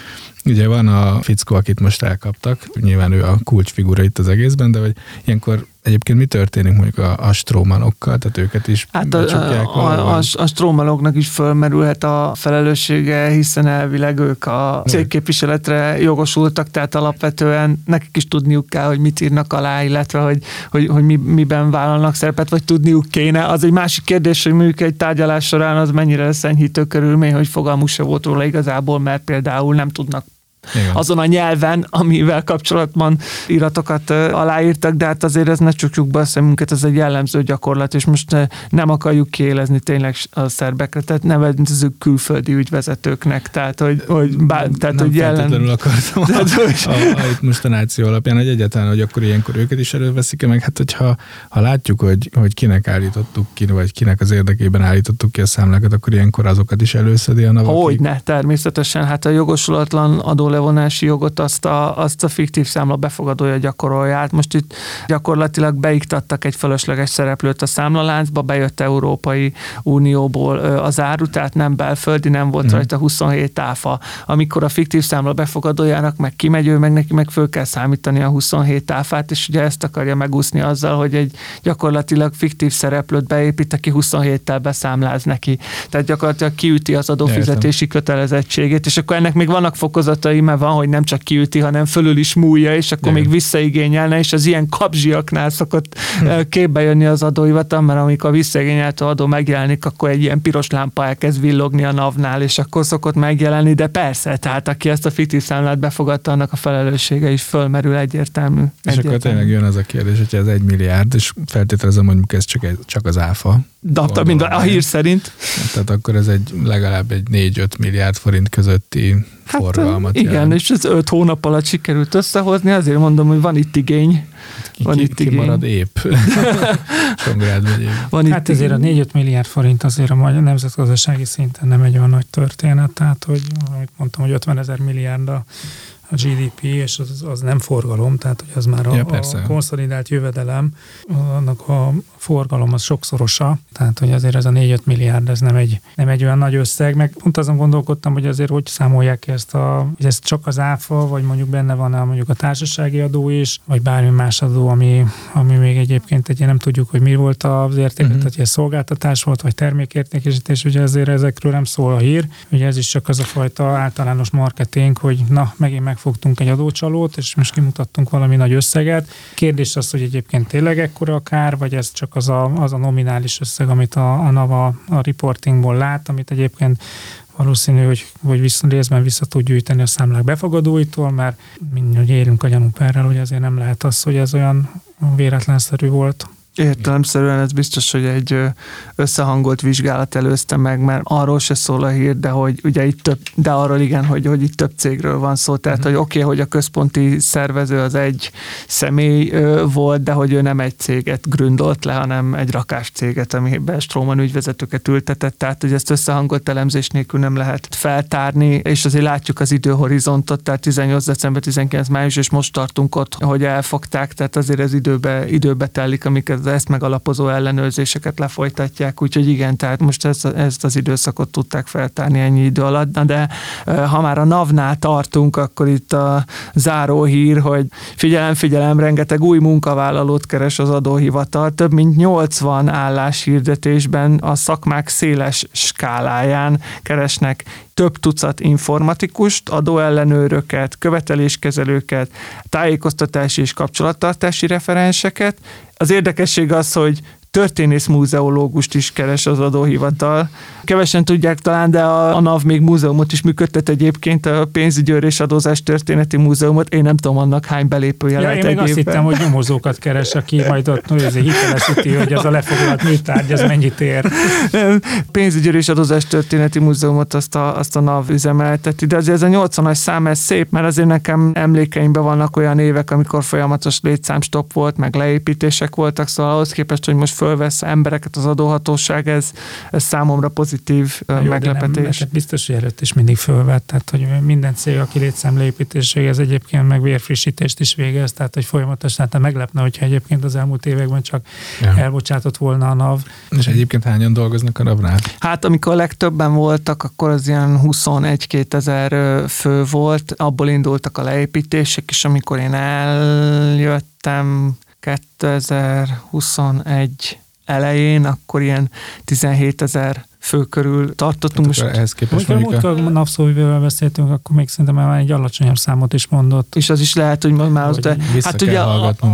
Ugye van a fickó, akit most elkaptak, nyilván ő a kulcsfigura itt az egészben, de hogy ilyenkor Egyébként mi történik mondjuk a, a strómanokkal, tehát őket is Hát a, a, a, a, strómanoknak is fölmerülhet a felelőssége, hiszen elvileg ők a cégképviseletre jogosultak, tehát alapvetően nekik is tudniuk kell, hogy mit írnak alá, illetve hogy, hogy, hogy mi, miben vállalnak szerepet, vagy tudniuk kéne. Az egy másik kérdés, hogy mondjuk egy tárgyalás során az mennyire lesz enyhítő körülmény, hogy fogalmuk se volt róla igazából, mert például nem tudnak igen. azon a nyelven, amivel kapcsolatban iratokat aláírtak, de hát azért ez ne csukjuk be a szemünket, ez egy jellemző gyakorlat, és most nem akarjuk kiélezni tényleg a szerbekre, tehát nevezzük külföldi ügyvezetőknek, tehát hogy, hogy, bár, tehát, nem hogy jelen... akartam tehát, hogy... a, a, a, most a náció alapján, hogy egyáltalán, hogy akkor ilyenkor őket is előveszik meg hát hogyha ha látjuk, hogy, hogy kinek állítottuk ki, vagy kinek az érdekében állítottuk ki a számlákat, akkor ilyenkor azokat is előszedi a navak. Hogyne, természetesen, hát a jogosulatlan adó adólevonási jogot azt a, azt a fiktív számla befogadója gyakorolja. Hát most itt gyakorlatilag beiktattak egy fölösleges szereplőt a számlaláncba, bejött Európai Unióból az áru, tehát nem belföldi, nem volt mm. rajta 27 áfa. Amikor a fiktív számla befogadójának meg kimegy, ő meg neki meg föl kell számítani a 27 áfát, és ugye ezt akarja megúszni azzal, hogy egy gyakorlatilag fiktív szereplőt beépít, aki 27-tel beszámláz neki. Tehát gyakorlatilag kiüti az adófizetési kötelezettségét, és akkor ennek még vannak fokozatai, mert van, hogy nem csak kiüti, hanem fölül is múlja, és akkor Igen. még visszaigényelne, és az ilyen kapzsiaknál szokott hm. képbe jönni az adóhivatal, mert amikor visszaigényelt adó megjelenik, akkor egy ilyen piros lámpa elkezd villogni a navnál, és akkor szokott megjelenni, de persze, tehát aki ezt a fiktív számlát befogadta, annak a felelőssége is fölmerül egyértelmű. És egyértelmű. akkor tényleg jön az a kérdés, hogy ez egy milliárd, és feltételezem, hogy ez csak, egy, csak az áfa. De mind a, a hír szerint. Tehát akkor ez egy legalább egy 4-5 milliárd forint közötti hát, forgalmat Igen, jelent. és ez 5 hónap alatt sikerült összehozni, azért mondom, hogy van itt igény. Ki, van ki, itt ki igény. marad épp. van hát itt ezért igény. a 4-5 milliárd forint azért a magyar nemzetgazdasági szinten nem egy olyan nagy történet, tehát hogy, amit mondtam, hogy 50 ezer milliárd a a GDP, és az, az nem forgalom, tehát hogy az már a, ja, a konszolidált jövedelem, annak a forgalom az sokszorosa, tehát hogy azért ez a 4-5 milliárd, ez nem egy, nem egy olyan nagy összeg, meg pont azon gondolkodtam, hogy azért hogy számolják ki ezt a, hogy ez csak az áfa, vagy mondjuk benne van a, mondjuk a társasági adó is, vagy bármi más adó, ami, ami még egyébként egy nem tudjuk, hogy mi volt az érték, uh-huh. tehát hogy ez szolgáltatás volt, vagy termékértékesítés, ugye ezért ezekről nem szól a hír, ugye ez is csak az a fajta általános marketing, hogy na, megint megfogtunk egy adócsalót, és most kimutattunk valami nagy összeget. Kérdés az, hogy egyébként tényleg ekkora a kár, vagy ez csak az a, az a nominális összeg, amit a, a NAVA a reportingból lát, amit egyébként valószínű, hogy, hogy vissza, részben vissza tud gyűjteni a számlák befogadóitól, mert mindjárt érünk a gyanúperrel, hogy azért nem lehet az, hogy ez olyan véletlenszerű volt. Értelemszerűen ez biztos, hogy egy összehangolt vizsgálat előzte meg, mert arról se szól a hír, de hogy ugye itt több, de arról igen, hogy, hogy itt több cégről van szó. Tehát, uh-huh. hogy oké, okay, hogy a központi szervező az egy személy volt, de hogy ő nem egy céget gründolt le, hanem egy rakás céget, amiben Stroman ügyvezetőket ültetett. Tehát, hogy ezt összehangolt elemzés nélkül nem lehet feltárni, és azért látjuk az időhorizontot, tehát 18 december, 19 május, és most tartunk ott, hogy elfogták, tehát azért ez időbe, időbe telik, amikor az ezt megalapozó ellenőrzéseket lefolytatják, úgyhogy igen, tehát most ezt, ezt az időszakot tudták feltárni ennyi idő alatt, de ha már a NAV-nál tartunk, akkor itt a záró hír, hogy figyelem, figyelem, rengeteg új munkavállalót keres az adóhivatal, több mint 80 álláshirdetésben a szakmák széles skáláján keresnek több tucat informatikust, adóellenőröket, követeléskezelőket, tájékoztatási és kapcsolattartási referenseket. Az érdekesség az, hogy történész múzeológust is keres az adóhivatal. Kevesen tudják talán, de a, a NAV még múzeumot is működtet egyébként, a pénzügyőr és adózás történeti múzeumot. Én nem tudom annak hány belépője ja, lehet én még azt hittem, hogy nyomozókat keres, aki majd ott hitelesíti, hogy ez a lefoglalt műtárgy, ez mennyit ér. Pénzügyőr és adózás történeti múzeumot azt a, azt a NAV üzemelteti, de azért ez a 80-as szám, ez szép, mert azért nekem emlékeimben vannak olyan évek, amikor folyamatos létszámstop volt, meg leépítések voltak, szóval ahhoz képest, hogy most fölvesz embereket az adóhatóság, ez, ez számomra pozitív Jó, meglepetés. Nem, biztos, hogy előtt is mindig fölvett, tehát hogy minden cég, aki létszámleépítés végez, egyébként meg vérfrissítést is végez, tehát hogy folyamatosan, tehát meglepne, hogyha egyébként az elmúlt években csak ja. elbocsátott volna a NAV. És egyébként hányan dolgoznak a NAV-nál? Hát amikor a legtöbben voltak, akkor az ilyen 21-2 ezer fő volt, abból indultak a leépítések, és amikor én eljöttem 2021 elején, akkor ilyen 17 ezer fő körül tartottunk. Hát ehhez képest mondjuk a... Napszóvivővel beszéltünk, akkor még szerintem már egy alacsonyabb számot is mondott. És az is lehet, hogy már az, de hát ugye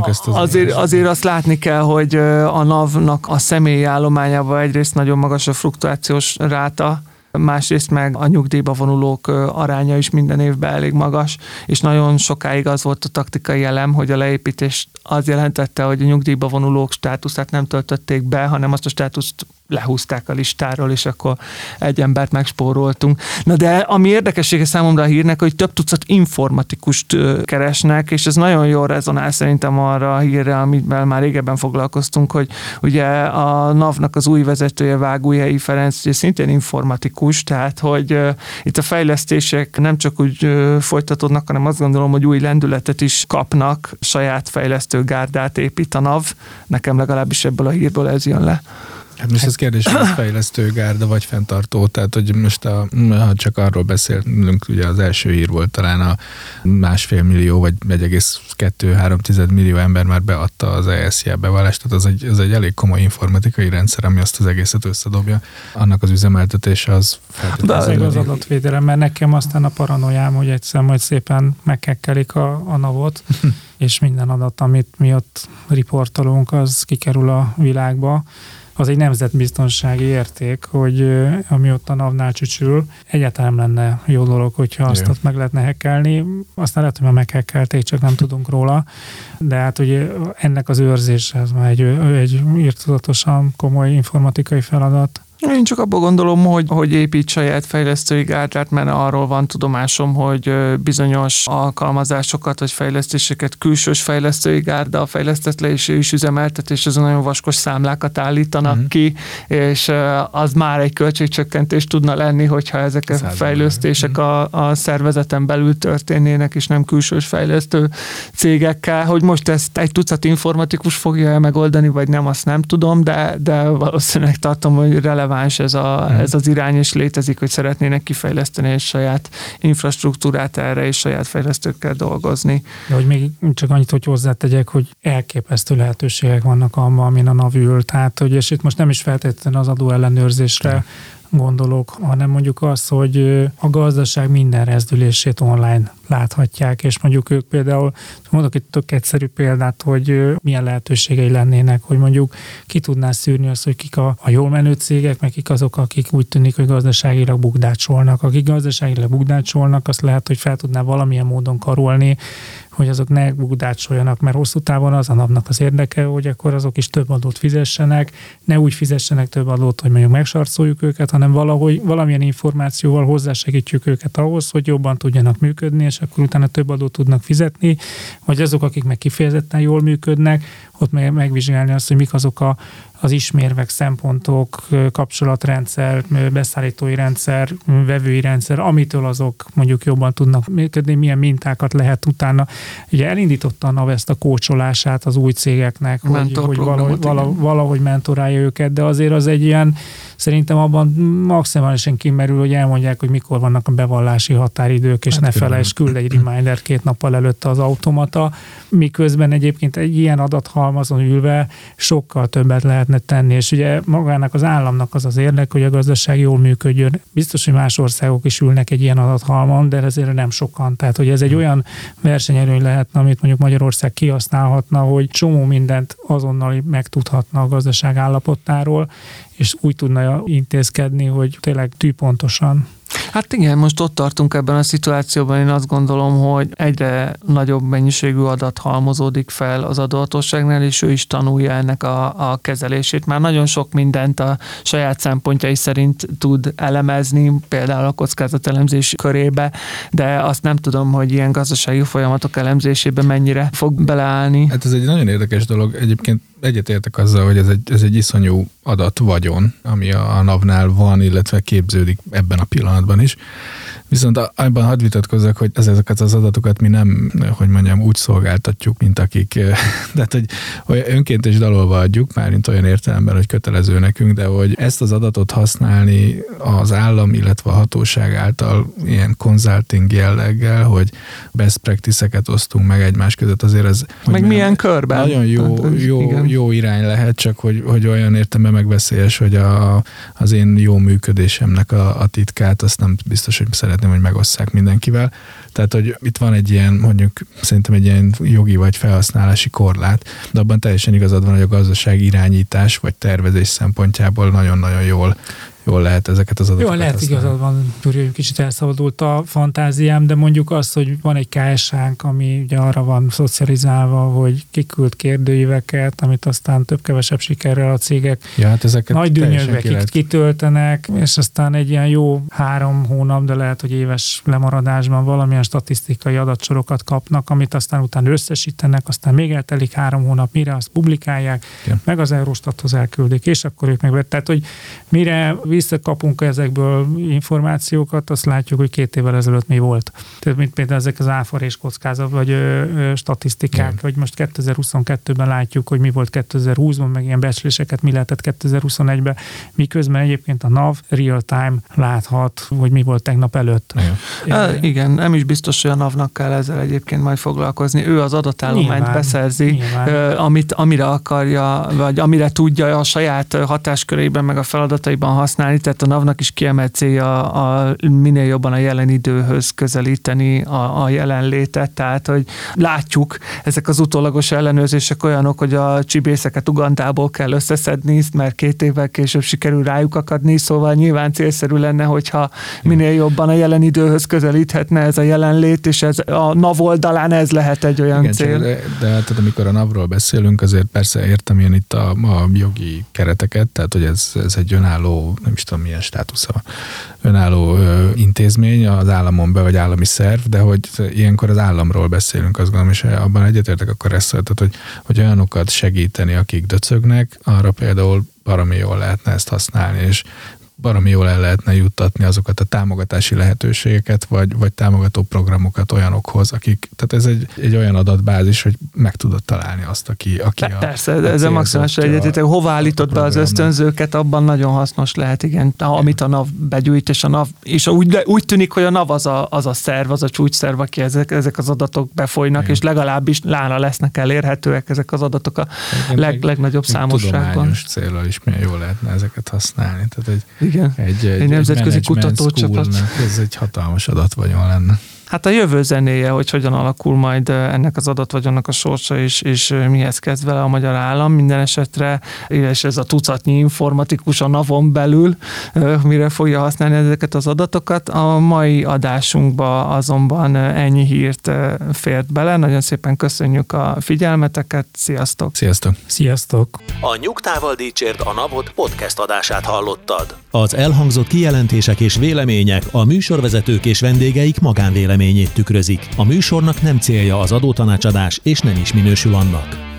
ezt az azért, azért azt látni kell, hogy a NAV-nak a személyi állományában egyrészt nagyon magas a fluktuációs ráta, másrészt meg a nyugdíjba vonulók aránya is minden évben elég magas, és nagyon sokáig az volt a taktikai elem, hogy a leépítés az jelentette, hogy a nyugdíjba vonulók státuszát nem töltötték be, hanem azt a státuszt lehúzták a listáról, és akkor egy embert megspóroltunk. Na de ami érdekessége számomra a hírnek, hogy több tucat informatikust keresnek, és ez nagyon jól rezonál szerintem arra a hírre, amivel már régebben foglalkoztunk, hogy ugye a NAV-nak az új vezetője Vágójai Ferenc, ugye szintén informatikus, tehát hogy itt a fejlesztések nem csak úgy folytatódnak, hanem azt gondolom, hogy új lendületet is kapnak, saját fejlesztő gárdát épít a NAV. Nekem legalábbis ebből a hírből ez jön le. Hát most ez kérdés, hogy fejlesztő gárda vagy fenntartó, tehát hogy most a, ha csak arról beszélünk, ugye az első hír volt talán a másfél millió vagy 1,2-3 millió ember már beadta az ESZIA bevallást, tehát az egy, az egy elég komoly informatikai rendszer, ami azt az egészet összedobja. Annak az üzemeltetése az feltétlenül. az adatvédelem, mert nekem aztán a paranoiám, hogy egyszer majd szépen megkekkelik a, a navot, és minden adat, amit mi ott riportolunk, az kikerül a világba az egy nemzetbiztonsági érték, hogy ami ott a NAV-nál csücsül, egyáltalán nem lenne jó dolog, hogyha azt ott meg lehetne hekkelni. Aztán lehet, hogy már meghekkelték, csak nem tudunk róla. De hát ugye ennek az őrzése, ez már egy, egy írtozatosan komoly informatikai feladat. Én csak abból gondolom, hogy, hogy épít saját fejlesztői gárdát, mert arról van tudomásom, hogy bizonyos alkalmazásokat vagy fejlesztéseket külsős fejlesztői gárda fejlesztett le, és ő is üzemeltet, és azon nagyon vaskos számlákat állítanak uh-huh. ki, és az már egy költségcsökkentés tudna lenni, hogyha ezek a fejlesztések uh-huh. a, a szervezeten belül történnének, és nem külsős fejlesztő cégekkel. Hogy most ezt egy tucat informatikus fogja megoldani, vagy nem, azt nem tudom, de, de valószínűleg tartom, hogy releváns releváns ez, a, hmm. ez az irány, és létezik, hogy szeretnének kifejleszteni egy saját infrastruktúrát erre, és saját fejlesztőkkel dolgozni. De hogy még csak annyit, hogy hozzátegyek, hogy elképesztő lehetőségek vannak abban, amin a NAV ül. Tehát, hogy és itt most nem is feltétlenül az adó ellenőrzésre hmm gondolok, hanem mondjuk az, hogy a gazdaság minden rezdülését online láthatják, és mondjuk ők például, mondok egy tök egyszerű példát, hogy milyen lehetőségei lennének, hogy mondjuk ki tudná szűrni azt, hogy kik a, a jól menő cégek, meg kik azok, akik úgy tűnik, hogy gazdaságilag bugdácsolnak. Akik gazdaságilag bugdácsolnak, azt lehet, hogy fel tudná valamilyen módon karolni, hogy azok ne bugdácsoljanak, mert hosszú távon az a napnak az érdeke, hogy akkor azok is több adót fizessenek, ne úgy fizessenek több adót, hogy mondjuk megsarcoljuk őket, hanem valahogy valamilyen információval hozzásegítjük őket ahhoz, hogy jobban tudjanak működni, és akkor utána több adót tudnak fizetni, vagy azok, akik meg kifejezetten jól működnek, ott meg, megvizsgálni azt, hogy mik azok a, az ismérvek, szempontok, kapcsolatrendszer, beszállítói rendszer, vevői rendszer, amitől azok mondjuk jobban tudnak működni, milyen mintákat lehet utána. Ugye elindította a NAV ezt a kócsolását az új cégeknek, hogy, hogy valahogy, valahogy, valahogy mentorálja őket, de azért az egy ilyen Szerintem abban maximálisan kimerül, hogy elmondják, hogy mikor vannak a bevallási határidők, és hát ne felejtsd, küld egy reminder két nappal előtte az automata, miközben egyébként egy ilyen adathalmazon ülve sokkal többet lehetne tenni, és ugye magának az államnak az az érdek, hogy a gazdaság jól működjön. Biztos, hogy más országok is ülnek egy ilyen adathalmon, de ezért nem sokan. Tehát, hogy ez egy olyan versenyerőny lehetne, amit mondjuk Magyarország kihasználhatna, hogy csomó mindent azonnal megtudhatna a gazdaság állapotáról, és úgy tudna intézkedni, hogy tényleg tűpontosan Hát igen, most ott tartunk ebben a szituációban, én azt gondolom, hogy egyre nagyobb mennyiségű adat halmozódik fel az adóhatóságnál, és ő is tanulja ennek a, a kezelését. Már nagyon sok mindent a saját szempontjai szerint tud elemezni, például a kockázatelemzés körébe, de azt nem tudom, hogy ilyen gazdasági folyamatok elemzésébe mennyire fog beleállni. Hát ez egy nagyon érdekes dolog. Egyébként egyetértek azzal, hogy ez egy, ez egy iszonyú adat vagyon, ami a NAV-nál van, illetve képződik ebben a pillanatban is. Viszont abban hadd vitatkozzak, hogy ezeket az adatokat mi nem, hogy mondjam, úgy szolgáltatjuk, mint akik, tehát hogy, hogy önként és dalolva adjuk, már mint olyan értelemben, hogy kötelező nekünk, de hogy ezt az adatot használni az állam, illetve a hatóság által ilyen consulting jelleggel, hogy best practice-eket osztunk meg egymás között, azért ez... Meg milyen körben? Nagyon jó, hát, jó, jó irány lehet, csak hogy, hogy olyan értelemben megveszélyes, hogy a, az én jó működésemnek a, a titkát, azt nem biztos, hogy szeret szeretném, hogy megosszák mindenkivel. Tehát, hogy itt van egy ilyen, mondjuk szerintem egy ilyen jogi vagy felhasználási korlát, de abban teljesen igazad van, hogy a gazdaság irányítás vagy tervezés szempontjából nagyon-nagyon jól jól lehet ezeket az adatokat Jó, lehet használni. igazad van, Gyuri, kicsit elszabadult a fantáziám, de mondjuk az, hogy van egy KS-ánk, ami ugye arra van szocializálva, hogy kiküld kérdőíveket, amit aztán több-kevesebb sikerrel a cégek Ja, hát ezeket nagy dűnyögve ki lehet- kitöltenek, és aztán egy ilyen jó három hónap, de lehet, hogy éves lemaradásban valamilyen statisztikai adatsorokat kapnak, amit aztán utána összesítenek, aztán még eltelik három hónap, mire azt publikálják, Igen. meg az Eurostathoz elküldik, és akkor ők meg... Tehát, hogy mire visszakapunk ezekből információkat, azt látjuk, hogy két évvel ezelőtt mi volt. Tehát, mint például ezek az áforés kockázat, vagy ö, ö, statisztikák, Igen. vagy most 2022-ben látjuk, hogy mi volt 2020-ban, meg ilyen becsléseket mi lehetett 2021-ben, miközben egyébként a NAV real-time láthat, hogy mi volt tegnap előtt. Igen. Á, igen, nem is biztos, hogy a NAV-nak kell ezzel egyébként majd foglalkozni. Ő az adatállományt Nyilván, beszerzi, nyilván. amit, amire akarja, vagy amire tudja a saját hatáskörében, meg a feladataiban használni, tehát a NAV-nak is kiemelt célja a, minél jobban a jelen időhöz közelíteni a, a jelenlétet, tehát hogy látjuk, ezek az utólagos ellenőrzések olyanok, hogy a csibészeket Ugandából kell összeszedni, mert két évvel később sikerül rájuk akadni, szóval nyilván célszerű lenne, hogyha minél jobban a jelen időhöz közelíthetne ez a jelenlét, és ez a NAV oldalán ez lehet egy olyan Igen, cél. de, de hát, amikor a NAV-ról beszélünk, azért persze értem én itt a, a jogi kereteket, tehát hogy ez, ez egy önálló, is tudom milyen státusza van, önálló ö, intézmény az államon be, vagy állami szerv, de hogy ilyenkor az államról beszélünk, azt gondolom, és abban egyetértek akkor ezt, tehát, hogy, hogy olyanokat segíteni, akik döcögnek, arra például baromi jól lehetne ezt használni, és baromi jól el lehetne juttatni azokat a támogatási lehetőségeket, vagy, vagy támogató programokat olyanokhoz, akik, tehát ez egy, egy olyan adatbázis, hogy meg tudod találni azt, aki, aki Pe- a, Persze, a ezzel maximálisan célzottja egyetétek. Hova a állítod be az ösztönzőket, abban nagyon hasznos lehet, igen. Amit a NAV begyűjt, és a NAV, és úgy, úgy tűnik, hogy a NAV az a, az a szerv, az a csúcsszerv, aki ezek, ezek az adatok befolynak, Igen. és legalábbis nála lesznek elérhetőek ezek az adatok a Igen, leg, legnagyobb számosságban. Tudományos célral is milyen jól lehetne ezeket használni. Tehát egy, Igen. egy, egy, nemzetközi management kutatócsapat. Ez egy hatalmas adatvagyon lenne. Hát a jövő zenéje, hogy hogyan alakul majd eh, ennek az adatvagyonnak a sorsa, és, és eh, mihez kezd vele a magyar állam minden esetre, és ez a tucatnyi informatikus a NAV-on belül, eh, mire fogja használni ezeket az adatokat. A mai adásunkba azonban ennyi hírt fért bele. Nagyon szépen köszönjük a figyelmeteket, sziasztok! Sziasztok! Sziasztok! A Nyugtával Dícsért a Napot podcast adását hallottad. Az elhangzott kijelentések és vélemények a műsorvezetők és vendégeik magánvéleményét tükrözik. A műsornak nem célja az adótanácsadás, és nem is minősül annak.